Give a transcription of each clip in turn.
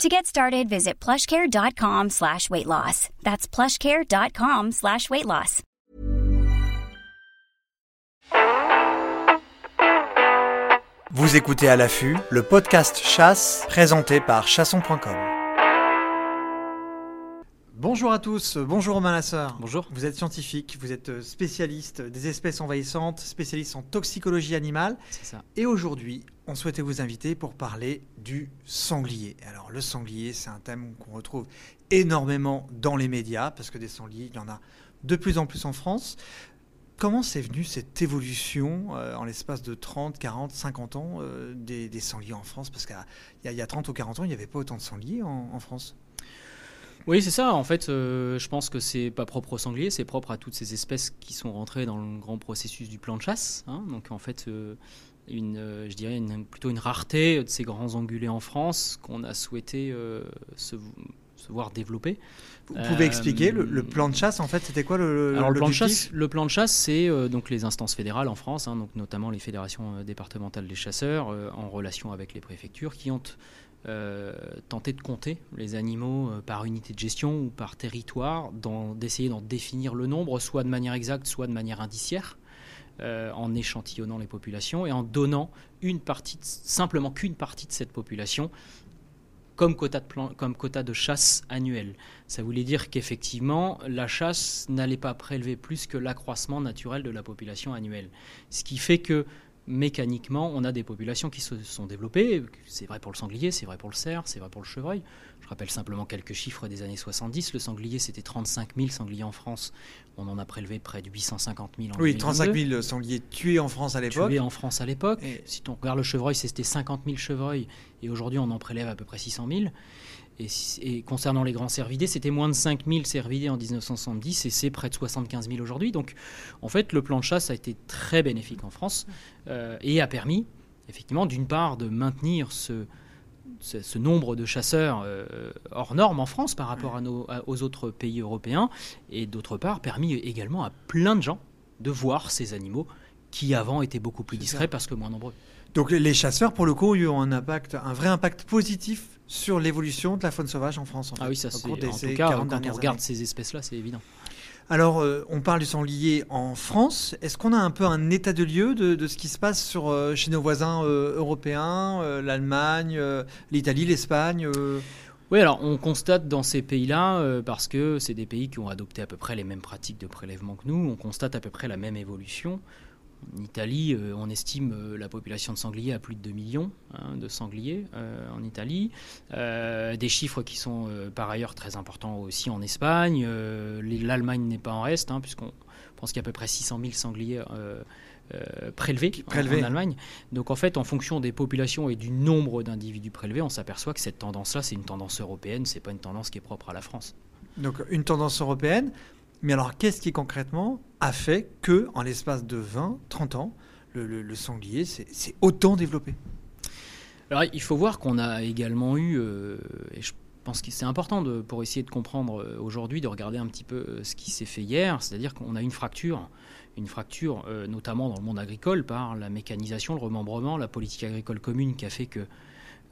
To get started, visit plushcare.com slash weight loss. That's plushcare.com slash weight loss. Vous écoutez à l'affût le podcast Chasse présenté par chasson.com. Bonjour à tous, bonjour Romain Lasseur. Bonjour. Vous êtes scientifique, vous êtes spécialiste des espèces envahissantes, spécialiste en toxicologie animale. C'est ça. Et aujourd'hui, on souhaitait vous inviter pour parler du sanglier. Alors le sanglier, c'est un thème qu'on retrouve énormément dans les médias, parce que des sangliers, il y en a de plus en plus en France. Comment c'est venu cette évolution euh, en l'espace de 30, 40, 50 ans euh, des, des sangliers en France? Parce qu'il y, y a 30 ou 40 ans, il n'y avait pas autant de sangliers en, en France. Oui, c'est ça. En fait, euh, je pense que c'est pas propre aux sangliers, c'est propre à toutes ces espèces qui sont rentrées dans le grand processus du plan de chasse. hein. Donc, en fait, euh, une, euh, je dirais une- plutôt une rareté de ces grands ongulés en France qu'on a souhaité se, se voir développer. Vous pouvez expliquer le, le plan de chasse, en fait, c'était quoi le, Alors le plan de chasse, le plan de chasse, c'est donc les instances fédérales en France, hein, donc notamment les fédérations départementales des chasseurs, en relation avec les préfectures, qui ont euh, tenté de compter les animaux euh, par unité de gestion ou par territoire, d'essayer d'en définir le nombre, soit de manière exacte, soit de manière indiciaire. euh, en échantillonnant les populations et en donnant une partie, simplement qu'une partie de cette population comme quota, de comme quota de chasse annuel. Ça voulait dire qu'effectivement, la chasse n'allait pas prélever plus que l'accroissement naturel de la population annuelle. Ce qui fait que mécaniquement, on a des populations qui se sont développées. C'est vrai pour le sanglier, c'est vrai pour le cerf, c'est vrai pour le chevreuil. Je rappelle simplement quelques chiffres des années 70. Le sanglier, c'était 35 000 sangliers en France. On en a prélevé près de 850 000 en Oui, 2022. 35 000 sangliers tués en France à l'époque. Tués en France à l'époque. Et- Si on regarde le chevreuil, c'était 50 000 chevreuils. Et aujourd'hui, on en prélève à peu près 600 000. Et, concernant les grands cervidés, c'était moins de 5 000 cervidés en 1970 et c'est près de 75 000 aujourd'hui. Donc, en fait, le plan de chasse a été très bénéfique en France euh, et a permis, effectivement, d'une part, de maintenir ce, ce, ce nombre de chasseurs euh, hors normes en France par rapport à nos- à- aux autres pays européens et d'autre part, permis également à plein de gens de voir ces animaux qui avant étaient beaucoup plus discrets parce que moins nombreux. Donc les- chasseurs, pour le coup, ont eu un impact, un vrai impact positif sur l'évolution de la faune sauvage en France. en fait, Ah oui, ça c'est cours des- en ces tout cas 40 quand on regarde années. ces espèces-là, c'est évident. Alors, euh, on parle du sanglier en France. Est-ce qu'on a un peu un état de lieu de, de ce qui se passe sur, euh, chez nos voisins euh, européens, l'Allemagne, l'Italie, l'Espagne Oui, alors on constate dans ces pays-là, euh, parce que c'est des pays qui ont adopté à peu près les mêmes pratiques de prélèvement que nous, on constate à peu près la même évolution. En Italie, euh, on estime euh, la population de sangliers à plus de 2 millions hein, de sangliers euh, en Italie. Euh, des chiffres qui sont euh, par ailleurs très importants aussi en Espagne. L'Allemagne n'est pas en reste, hein, puisqu'on pense qu'il y a à peu près 600 000 sangliers euh, euh, prélevés, en- prélevés. en Allemagne. Donc en fait, en fonction des populations et du nombre d'individus prélevés, on s'aperçoit que cette tendance-là, c'est une tendance européenne, c'est pas une tendance qui est propre à la France. Donc une tendance européenne. Mais alors, qu'est-ce qui concrètement a fait que, en l'espace de 20, 30 ans, le, sanglier s'est autant développé? Alors il faut voir qu'on a également eu, euh, et je pense que c'est important pour essayer de comprendre euh, aujourd'hui, de regarder un petit peu euh, ce qui s'est fait hier, c'est-à-dire qu'on a une fracture, une fracture notamment dans le monde agricole par la mécanisation, le remembrement, la politique agricole commune qui a fait que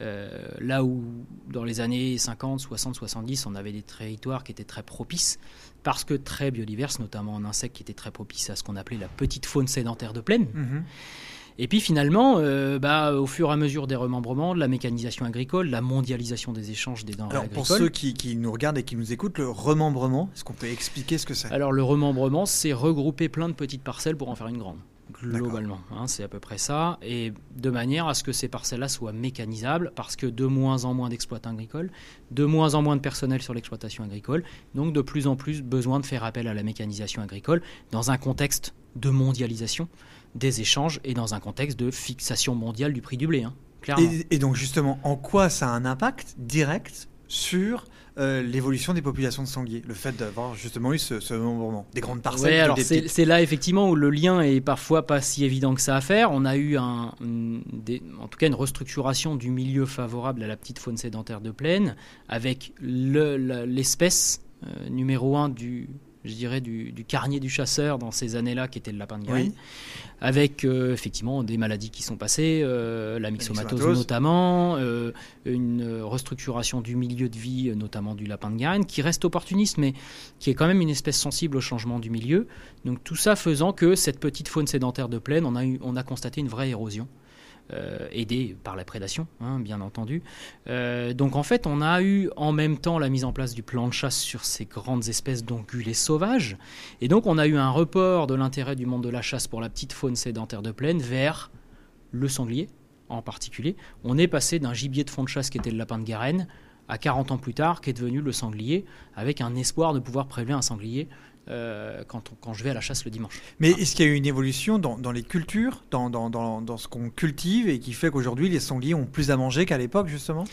euh, là où dans les années 50, 60, 70, on avait des territoires qui étaient très propices, parce que très biodiverses, notamment en insectes qui étaient très propices à ce qu'on appelait la petite faune sédentaire de plaine, Mhm. et puis finalement, euh, bah, au fur et à mesure des remembrements, de la mécanisation agricole, la mondialisation des échanges des denrées Alors, pour ceux qui, qui nous regardent et qui nous écoutent, le remembrement, est-ce qu'on peut expliquer ce que c'est? Alors le remembrement, c'est regrouper plein de petites parcelles pour en faire une grande. Globalement, hein, c'est à peu près ça, et de manière à ce que ces parcelles-là soient mécanisables, parce que de moins en moins d'exploitants agricoles, de moins en moins de personnel sur l'exploitation agricole, donc de plus en plus besoin de faire appel à la mécanisation agricole dans un contexte de mondialisation des échanges et dans un contexte de fixation mondiale du prix du blé, hein, clairement. et, et donc justement, en quoi ça a un impact direct sur euh, l'évolution des populations de sangliers, le fait d'avoir justement eu ce, ce moment, des grandes parcelles. Ouais, c'est là effectivement où le lien est parfois pas si évident que ça à faire. On a eu un, en tout cas une restructuration du milieu favorable à la petite faune sédentaire de plaine, avec l'espèce euh, numéro un du, je dirais, du, carnier du chasseur dans ces années-là, qui était le lapin de graine, avec euh, effectivement des maladies qui sont passées, euh, la myxomatose, notamment, euh, une restructuration du milieu de vie, notamment du lapin de graine, qui reste opportuniste, mais qui est quand même une espèce sensible au changement du milieu. Donc tout ça faisant que cette petite faune sédentaire de plaine, on a, eu, on a constaté une vraie érosion. Euh, aidé par la prédation, hein, bien entendu. Euh, donc en fait, on a eu en même temps la mise en place du plan de chasse sur ces grandes espèces d'ongulés sauvages, et donc on a eu un report de l'intérêt du monde de la chasse pour la petite faune sédentaire de plaine vers le sanglier en particulier. On est passé d'un gibier de fond de chasse qui était le lapin de Garenne à 40 ans plus tard, qui est devenu le sanglier, avec un espoir de pouvoir prélever un sanglier euh, quand, quand, je vais à la chasse le dimanche. Mais est-ce qu'il y a eu une évolution dans, dans les cultures, dans, dans, dans ce qu'on cultive, et qui fait qu'aujourd'hui les sangliers ont plus à manger qu'à l'époque, justement?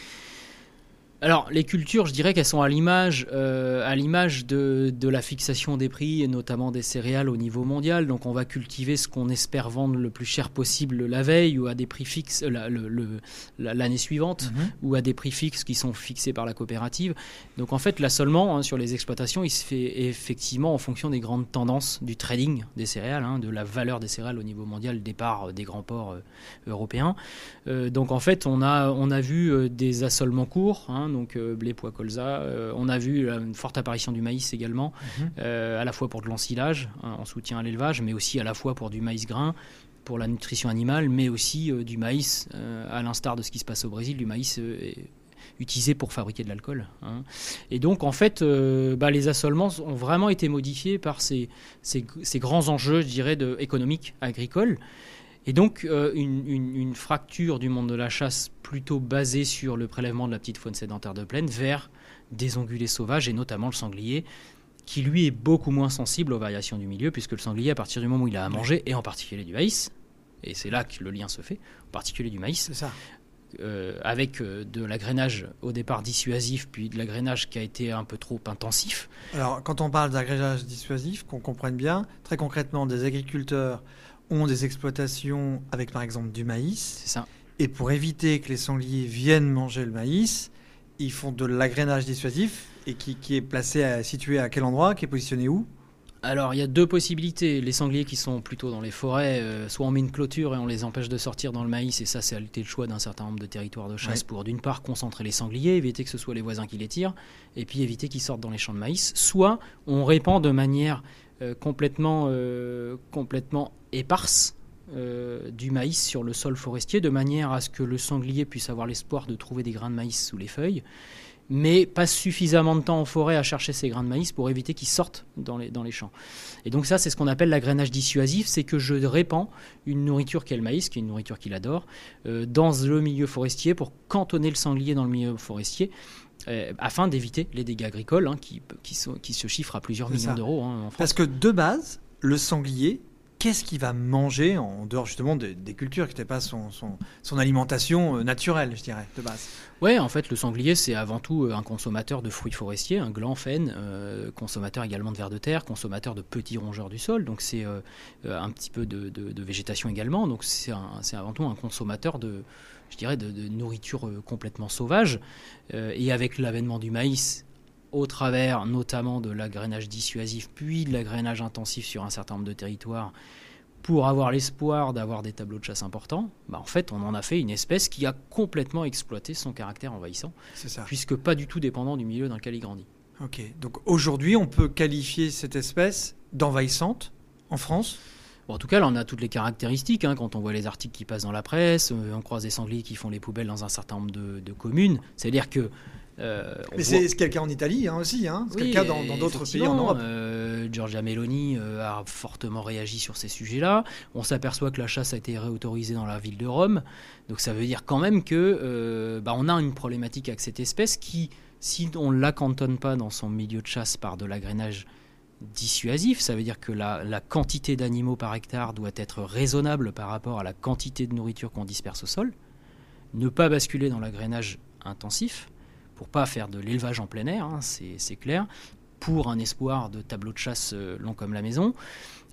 Alors, les cultures, je dirais qu'elles sont à l'image, euh, à l'image de, de, la fixation des prix, et notamment des céréales au niveau mondial. Donc, on va cultiver ce qu'on espère vendre le plus cher possible la veille ou à des prix fixes l'année le, suivante, mhm. ou à des prix fixes qui sont fixés par la coopérative. Donc, en fait, l'assolement hein, sur les exploitations, il se fait effectivement en fonction des grandes tendances du trading des céréales, hein, de la valeur des céréales au niveau mondial, départ des grands ports euh, européens. Euh, donc, en fait, on a, on a vu des assolements courts. Hein, donc euh, blé, pois, colza. Euh, on a vu une forte apparition du maïs également, mhm. euh, à la fois pour de l'ensilage, hein, en soutien à l'élevage, mais aussi à la fois pour du maïs grain pour la nutrition animale, mais aussi du maïs, à l'instar de ce qui se passe au Brésil, du maïs utilisé pour fabriquer de l'alcool. Hein. Et donc, en fait, bah, les assolements ont vraiment été modifiés par ces, ces, grands enjeux, je dirais, de, économiques, agricoles. Et donc, euh, une, fracture du monde de la chasse plutôt basée sur le prélèvement de la petite faune sédentaire de plaine vers des ongulés sauvages, et notamment le sanglier, qui lui est beaucoup moins sensible aux variations du milieu, puisque le sanglier, à partir du moment où il a à manger, et en particulier du maïs, et c'est là que le lien se fait, en particulier du maïs, ça. Euh, avec euh, de l'agrénage au départ dissuasif, puis de l'agrénage qui a été un peu trop intensif. Alors, quand on parle d'agrénage dissuasif, qu'on comprenne bien, très concrètement, des agriculteurs ont des exploitations avec par exemple du maïs. C'est ça. Et pour éviter que les sangliers viennent manger le maïs, ils font de l'agrénage dissuasif et qui, est placé, à, situé à quel endroit, qui est positionné où? Alors, il y a deux possibilités. Les sangliers qui sont plutôt dans les forêts, euh, soit on met une clôture et on les empêche de sortir dans le maïs, et ça, c'est le choix d'un certain nombre de territoires de chasse pour, d'une part, concentrer les sangliers, éviter que ce soit les voisins qui les tirent, et puis éviter qu'ils sortent dans les champs de maïs. Soit on répand de manière complètement, euh, complètement éparse euh, du maïs sur le sol forestier, de manière à ce que le sanglier puisse avoir l'espoir de trouver des grains de maïs sous les feuilles, mais passe suffisamment de temps en forêt à chercher ces grains de maïs pour éviter qu'ils sortent dans les, dans les champs. Et donc ça, c'est ce qu'on appelle l'agrénage dissuasif, c'est que je répands une nourriture qui est le maïs, qui est une nourriture qu'il adore, dans le milieu forestier pour cantonner le sanglier dans le milieu forestier euh, afin d'éviter les dégâts agricoles hein, qui, qui, qui, se chiffrent à plusieurs millions d'euros hein, en France. Parce que de base, le sanglier, qu'est-ce qu'il va manger en dehors justement des, cultures qui n'étaient pas son, son, alimentation euh, naturelle, je dirais, de base? Oui, en fait, le sanglier, c'est avant tout euh, un consommateur de fruits forestiers, un gland consommateur également de vers de terre, consommateur de petits rongeurs du sol, donc c'est un petit peu de, de, végétation également, donc c'est avant tout un consommateur de je dirais, de, nourriture euh, complètement sauvage. Euh, et avec l'avènement du maïs, au travers notamment de l'agrénage dissuasif, puis de l'agrénage intensif sur un certain nombre de territoires, pour avoir l'espoir d'avoir des tableaux de chasse importants, bah en fait, on en a fait une espèce qui a complètement exploité son caractère envahissant, ça. puisque pas du tout dépendant du milieu dans lequel il grandit. Ok, donc aujourd'hui, on peut qualifier cette espèce d'envahissante en France? En tout cas, là, on a toutes les caractéristiques. Hein, quand on voit les articles qui passent dans la presse, euh, on croise des sangliers qui font les poubelles dans un certain nombre de, communes. C'est-à-dire que. Euh, Mais c'est ce le cas en Italie hein, aussi, hein. c'est le cas dans d'autres pays en Europe. Euh, Giorgia Meloni a fortement réagi sur ces sujets-là. On s'aperçoit que la chasse a été réautorisée dans la ville de Rome. Donc ça veut dire quand même que bah, on a une problématique avec cette espèce qui, si on ne la cantonne pas dans son milieu de chasse par de l'agrénage dissuasif, ça veut dire que la, quantité d'animaux par hectare doit être raisonnable par rapport à la quantité de nourriture qu'on disperse au sol, ne pas basculer dans l'agrénage intensif, pour pas faire de l'élevage en plein air, hein, c'est clair, pour un espoir de tableau de chasse long comme la maison.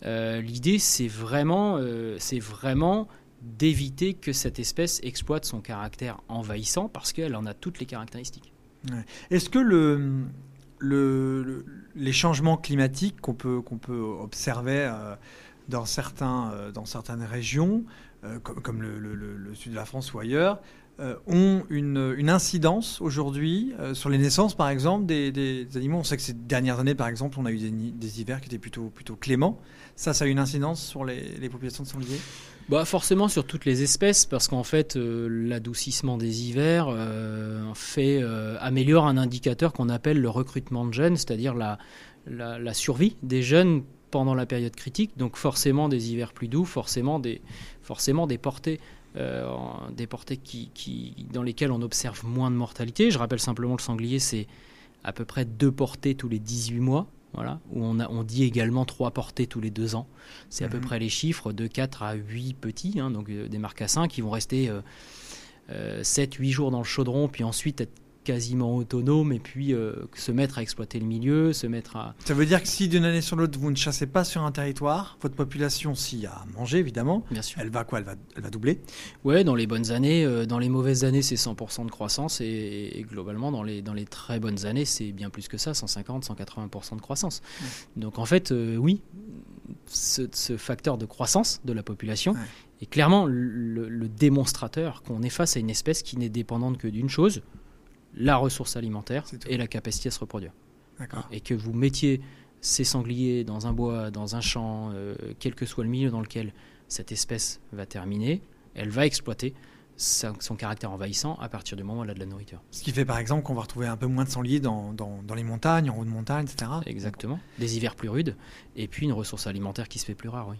L'idée, c'est vraiment, c'est vraiment d'éviter que cette espèce exploite son caractère envahissant parce qu'elle en a toutes les caractéristiques. Est-ce que le, le, les changements climatiques qu'on peut, qu'on peut observer euh, dans, certains, euh, dans certaines régions, euh, comme, le, sud de la France ou ailleurs, ont une, une incidence aujourd'hui sur les naissances, par exemple, des, animaux. On sait que ces dernières années, par exemple, on a eu des, hivers qui étaient plutôt, plutôt cléments. Ça, ça a une incidence sur les, populations de sangliers? Bah forcément sur toutes les espèces parce qu'en fait euh, l'adoucissement des hivers euh, euh, améliore un indicateur qu'on appelle le recrutement de jeunes, c'est-à-dire la, la, survie des jeunes pendant la période critique. Donc forcément des hivers plus doux, forcément des forcément des portées des portées qui, qui, dans lesquelles on observe moins de mortalité. Je rappelle simplement le sanglier c'est à peu près deux portées tous les 18 mois voilà, où on, a, on dit également trois portées tous les deux ans. C'est à peu mhm. près les chiffres de 4 à 8 petits, hein, donc euh, des marcassins qui vont rester 7-8 euh, euh, jours dans le chaudron, puis ensuite être quasiment autonome et puis euh, se mettre à exploiter le milieu, se mettre à... Ça veut dire que si d'une année sur l'autre vous ne chassez pas sur un territoire, votre population s'y a mangé évidemment, Bien sûr. elle va quoi? Elle va, elle va doubler? Ouais, dans les bonnes années, euh, dans les mauvaises années c'est 100% de croissance et, globalement dans les, dans les très bonnes années c'est bien plus que ça, 150, 180% de croissance. Donc en fait euh, oui, ce, facteur de croissance de la population est clairement le, le démonstrateur qu'on est face à une espèce qui n'est dépendante que d'une chose, la ressource alimentaire et la capacité à se reproduire. Et que vous mettiez ces sangliers dans un bois, dans un champ, euh, quel que soit le milieu dans lequel cette espèce va terminer, elle va exploiter son caractère envahissant à partir du moment où elle a de la nourriture. Ce qui fait par exemple qu'on va retrouver un peu moins de sangliers dans, dans, les montagnes, en haut de montagne, etc. Exactement. Des hivers plus rudes et puis une ressource alimentaire qui se fait plus rare, oui.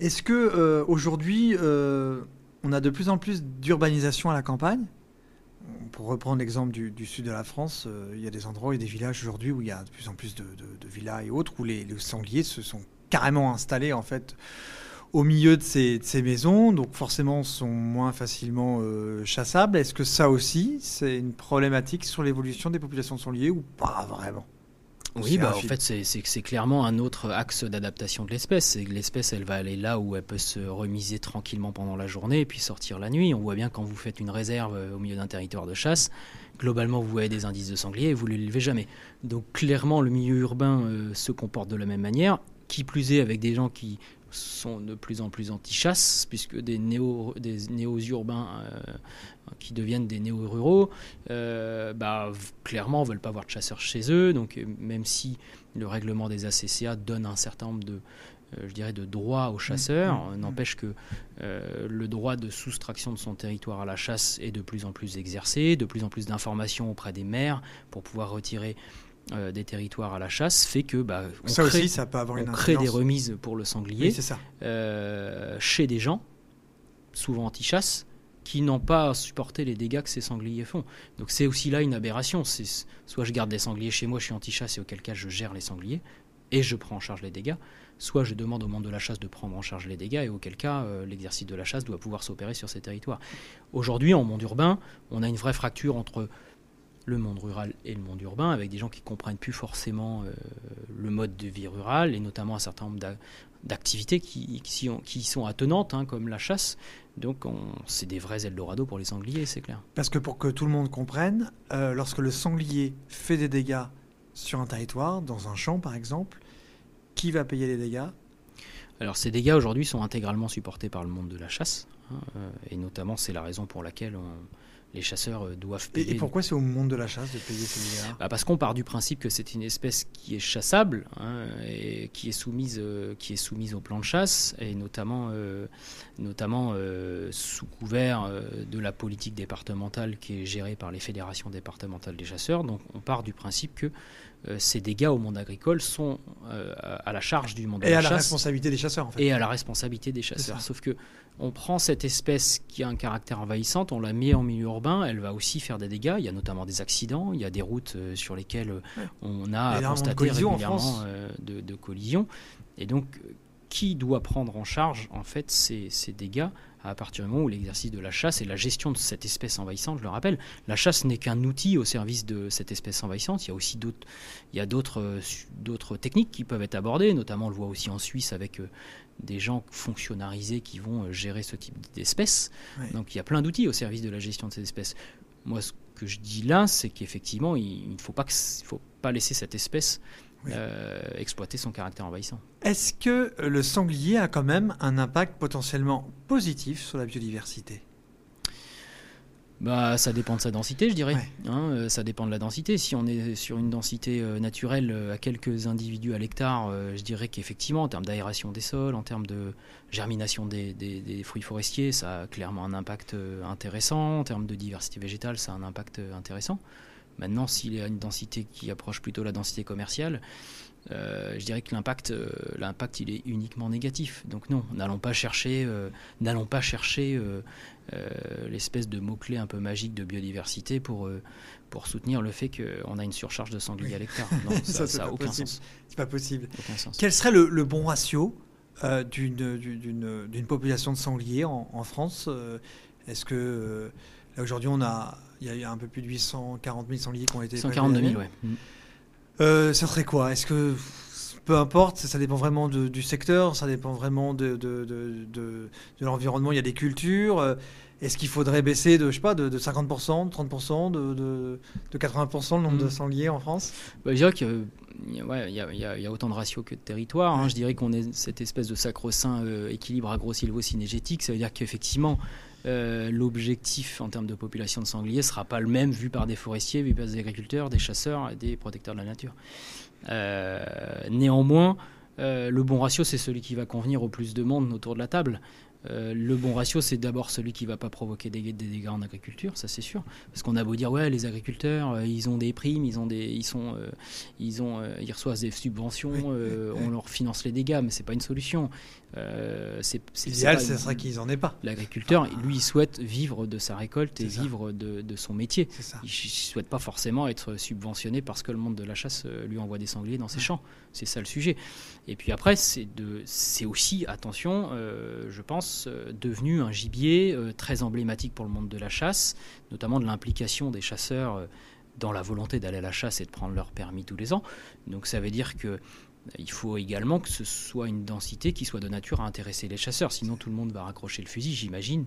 Est-ce que euh, aujourd'hui euh, on a de plus en plus d'urbanisation à la campagne? Pour reprendre l'exemple du, sud de la France, euh, il y a des endroits et des villages aujourd'hui où il y a de plus en plus de, villas et autres, où les, sangliers se sont carrément installés en fait au milieu de ces, maisons, donc forcément sont moins facilement euh, chassables. Est-ce que ça aussi, c'est une problématique sur l'évolution des populations de sangliers ou pas vraiment? Oui, bah, en fait, c'est clairement un autre axe d'adaptation de l'espèce. L'espèce, elle va aller là où elle peut se remiser tranquillement pendant la journée et puis sortir la nuit. On voit bien quand vous faites une réserve euh, au milieu d'un territoire de chasse, globalement, vous voyez des indices de sanglier et vous ne les levez jamais. Donc, clairement, le milieu urbain euh, se comporte de la même manière. Qui plus est, avec des gens qui sont de plus en plus anti-chasse, puisque des néo urbains qui deviennent des néo-ruraux, euh, bah, clairement, ne veulent pas avoir de chasseurs chez eux. Donc, euh, même si le règlement des ACCA donne un certain nombre de, euh, je dirais, de droits aux chasseurs, mmh, mmh, mmh. n'empêche que le droit de soustraction de son territoire à la chasse est de plus en plus exercé, de plus en plus d'informations auprès des maires pour pouvoir retirer des territoires à la chasse fait que bah, on, ça crée, aussi, ça peut avoir on crée des remises pour le sanglier ça. chez des gens souvent anti-chasse qui n'ont pas supporté les dégâts que ces sangliers font. Donc c'est aussi là une aberration. C'est soit je garde des sangliers chez moi, je suis anti-chasse et auquel cas je gère les sangliers et je prends en charge les dégâts, soit je demande au monde de la chasse de prendre en charge les dégâts et auquel cas euh, l'exercice de la chasse doit pouvoir s'opérer sur ces territoires. Aujourd'hui, en monde urbain, on a une vraie fracture entre le monde rural et le monde urbain, avec des gens qui comprennent plus forcément euh, le mode de vie rural, et notamment un certain nombre d'activités qui, qui, sont attenantes, hein, comme la chasse, donc c'est des vrais Eldorado pour les sangliers, c'est clair. Parce que pour que tout le monde comprenne, euh, lorsque le sanglier fait des dégâts sur un territoire, dans un champ par exemple, qui va payer les dégâts? Alors ces dégâts aujourd'hui sont intégralement supportés par le monde de la chasse, et notamment c'est la raison pour laquelle on, les chasseurs euh, doivent payer. Et, pourquoi c'est au monde de la chasse de payer ces milliards? Bah Parce qu'on part du principe que c'est une espèce qui est chassable hein, et qui est soumise, euh, qui est soumise au plan de chasse et notamment, euh, notamment sous couvert de la politique départementale qui est gérée par les fédérations départementales des chasseurs. Donc on part du principe que ces dégâts au monde agricole sont à la charge du monde de la chasse. Et à la responsabilité des chasseurs en fait. Et à la responsabilité des chasseurs. Sauf que on prend cette espèce qui a un caractère envahissant, on la met en milieu urbain, elle va aussi faire des dégâts. Il y a notamment des accidents, il y a des routes euh, sur lesquelles euh, on a constaté régulièrement euh, de, collisions. Et donc, qui doit prendre en charge en fait ces, ces dégâts à partir du moment où l'exercice de la chasse et la gestion de cette espèce envahissante, je le rappelle, la chasse n'est qu'un outil au service de cette espèce envahissante. Il y a aussi d'autres, il y a d'autres, d'autres techniques qui peuvent être abordées, notamment on le voit aussi en Suisse avec des gens fonctionnalisés qui vont euh, gérer ce type d'espèces. Donc il y a plein d'outils au service de la gestion de ces espèces. Moi, ce que je dis là, c'est qu'effectivement, il ne faut pas, faut pas laisser cette espèce euh, exploiter son caractère envahissant. Est-ce que le sanglier a quand même un impact potentiellement positif sur la biodiversité? Bah, ça dépend de sa densité, je dirais. Hein, euh, ça dépend de la densité. Si on est sur une densité euh, naturelle à quelques individus à l'hectare, je dirais qu'effectivement, en termes d'aération des sols, en termes de germination des, des, fruits forestiers, ça a clairement un impact intéressant. En termes de diversité végétale, ça a un impact intéressant. Maintenant, s'il a une densité qui approche plutôt la densité commerciale, euh, je dirais que l'impact, euh, l'impact, il est uniquement négatif. Donc non, n'allons pas chercher, euh, n'allons pas chercher l'espèce de mot clé un peu magique de biodiversité pour pour soutenir le fait qu'on a une surcharge de sangliers à l'hectare. Non, ça n'a aucun sens. C'est pas possible. Quel serait le, bon ratio d'une, d'une, population de sangliers en, en France Est-ce que là aujourd'hui on a il y a un peu plus de 840 000 sangliers qui ont été 142 000, ouais. Euh, ça serait quoi? Est-ce que peu importe, ça dépend vraiment du secteur, ça dépend vraiment de, de, de, de l'environnement. Il y a des cultures. Euh, est-ce qu'il faudrait baisser de, je sais pas, de, 50%, de 30%, de, 80% le nombre de mm. sangliers en France? Bah, Je dirais qu'il ouais, y, a, y, a, autant de ratios que de territoires. Hein. Je dirais qu'on est cette espèce de sacro-saint euh, équilibre agro-silvo-synergétique. Ça veut dire qu'effectivement, euh, l'objectif en termes de population de sangliers sera pas le même vu par des forestiers, vu par des agriculteurs, des chasseurs et des protecteurs de la nature. Euh, néanmoins, euh, le bon ratio, c'est celui qui va convenir au plus de monde autour de la table. Euh, le bon ratio, c'est d'abord celui qui ne va pas provoquer des, dégâts en agriculture, ça c'est sûr. Parce qu'on a beau dire, ouais, les agriculteurs, euh, ils ont des primes, ils, ont des, ils, sont, euh, ils, ont, ils reçoivent des subventions, on leur finance les dégâts, mais c'est pas une solution. c'est, L'idéal, ce serait qu'ils n'en aient pas. L'agriculteur, lui, il souhaite vivre de sa récolte et vivre de, son métier. Il ne souhaite pas forcément être subventionné parce que le monde de la chasse lui envoie des sangliers dans ses champs. C'est ça le sujet. Et puis après, c'est aussi, attention, je pense, euh, devenu un gibier euh, très emblématique pour le monde de la chasse, notamment de l'implication des chasseurs euh, dans la volonté d'aller à la chasse et de prendre leur permis tous les ans. Donc ça veut dire que il faut également que ce soit une densité qui soit de nature à intéresser les chasseurs, sinon tout le monde va raccrocher le fusil, j'imagine.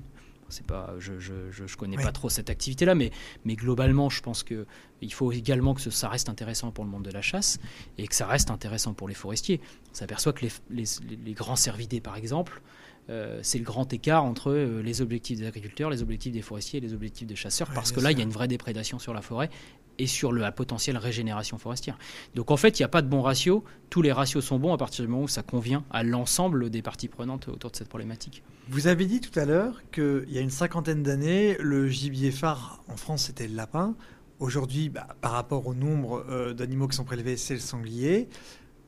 C'est pas, je, je, connais pas trop cette activité-là, mais, mais globalement, je pense que il faut également que ça reste intéressant pour le monde de la chasse et que ça reste intéressant pour les forestiers. On s'aperçoit que les, les, les, grands cervidés, par exemple, euh, c'est le grand écart entre euh, les objectifs des agriculteurs, les objectifs des forestiers et les objectifs des chasseurs, parce que là, il y a une vraie déprédation sur la forêt et sur la potentielle régénération forestière. Donc en fait, il n'y a pas de bon ratio. Tous les ratios sont bons à partir du moment où ça convient à l'ensemble des parties prenantes autour de cette problématique. Vous avez dit tout à l'heure qu'il y a une cinquantaine d'années, le gibier phare en France, c'était le lapin. Aujourd'hui, bah, par rapport au nombre euh, d'animaux qui sont prélevés, c'est le sanglier.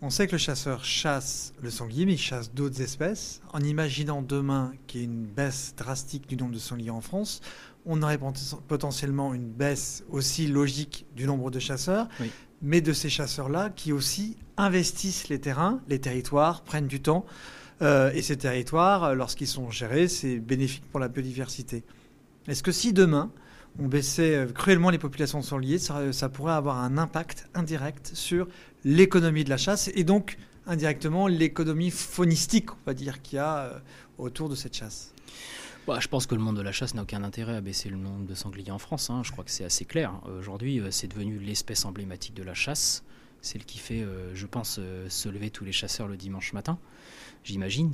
On sait que le chasseur chasse le sanglier, mais il chasse d'autres espèces. En imaginant demain qu'il y ait une baisse drastique du nombre de sangliers en France, on aurait potentiellement une baisse aussi logique du nombre de chasseurs, mais de ces chasseurs-là qui aussi investissent les terrains, les territoires, prennent du temps. Euh, et ces territoires, lorsqu'ils sont gérés, c'est bénéfique pour la biodiversité. Est-ce que si demain, on baissait euh, cruellement les populations de sangliers, ça, pourrait avoir un impact indirect sur l'économie de la chasse et donc indirectement l'économie faunistique, on va dire, qu'il y a euh, autour de cette chasse. Bah, je pense que le monde de la chasse n'a aucun intérêt à baisser le nombre de sangliers en France. Hein. Je crois que c'est assez clair. Aujourd'hui, euh, c'est devenu l'espèce emblématique de la chasse, celle qui fait, je pense, se lever tous les chasseurs le dimanche matin, j'imagine.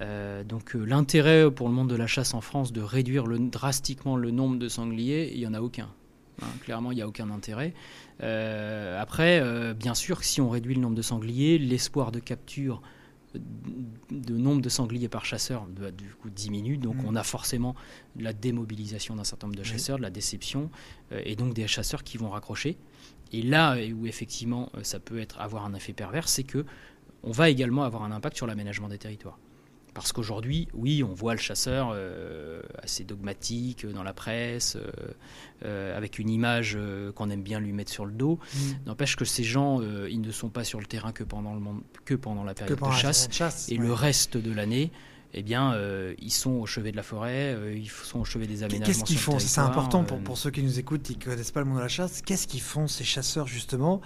Euh, donc euh, l'intérêt pour le monde de la chasse en France de réduire drastiquement le nombre de sangliers, il n'y en a aucun. Hein, clairement, il n'y a aucun intérêt. Euh, après, bien sûr, si on réduit le nombre de sangliers, l'espoir de capture de nombre de sangliers par chasseur du coup diminue, donc mmh. on a forcément la démobilisation d'un certain nombre de chasseurs, de la déception, et donc des chasseurs qui vont raccrocher. Et là où effectivement ça peut être avoir un effet pervers, c'est que on va également avoir un impact sur l'aménagement des territoires. Parce qu'aujourd'hui, oui, on voit le chasseur assez dogmatique dans la presse, avec une image qu'on aime bien lui mettre sur le dos. Mm. N'empêche que ces gens, ils ne sont pas sur le terrain que pendant, le que pendant la période de chasse. et le reste de l'année, eh bien, euh, ils sont au chevet de la forêt, euh, ils sont au chevet des aménagements. Qu'est-ce qu'ils font? C'est important pour, euh, pour, ceux qui nous écoutent, qui ne connaissent pas le monde de la chasse. Qu'est-ce qu'ils font ces chasseurs justement?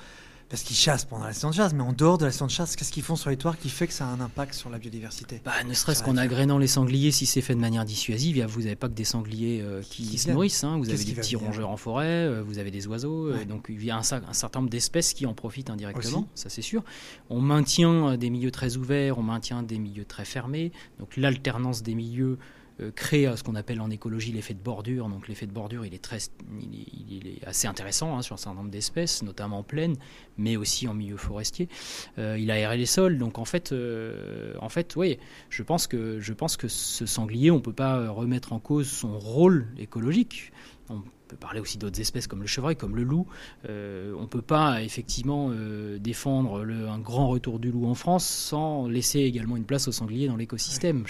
Parce qu'ils chassent pendant la saison de chasse, mais en dehors de la saison de chasse, qu'est-ce qu'ils font sur les toits qui fait que ça a un impact sur la biodiversité? Bah, Ne serait-ce qu'en agrénant les sangliers, si c'est fait de manière dissuasive, vous n'avez pas que des sangliers euh, qui, se nourrissent, hein. vous avez des petits rongeurs en forêt, euh, vous avez des oiseaux, euh, donc il y a un, certain nombre d'espèces qui en profitent indirectement, ça c'est sûr. On maintient des milieux très ouverts, on maintient des milieux très fermés, donc l'alternance des milieux créer ce qu'on appelle en écologie l'effet de bordure. Donc l'effet de bordure, il est, très, il est, assez intéressant hein, sur un certain nombre d'espèces, notamment en plaine, mais aussi en milieu forestier. Euh, il aère les sols. Donc en fait, euh, en fait, oui, je pense que je pense que ce sanglier, on peut pas remettre en cause son rôle écologique. On peut parler aussi d'autres espèces comme le chevreuil, comme le loup. on ne peut pas effectivement défendre le, un grand retour du loup en France sans laisser également une place au sanglier dans l'écosystème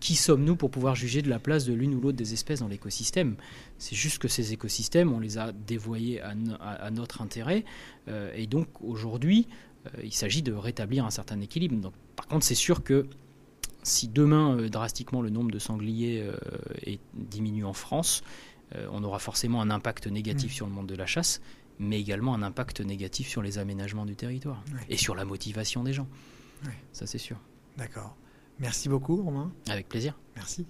qui sommes-nous pour pouvoir juger de la place de l'une ou l'autre des espèces dans l'écosystème? C'est juste que ces écosystèmes, on les a dévoyés à, notre intérêt. Euh, et donc aujourd'hui, euh, il s'agit de rétablir un certain équilibre. Donc, par contre, c'est sûr que si demain, euh, drastiquement, le nombre de sangliers est, diminue en France, on aura forcément un impact négatif mmh. sur le monde de la chasse, mais également un impact négatif sur les aménagements du territoire et sur la motivation des gens. Ça, c'est sûr. D'accord. Merci beaucoup, Romain. Avec plaisir. Merci.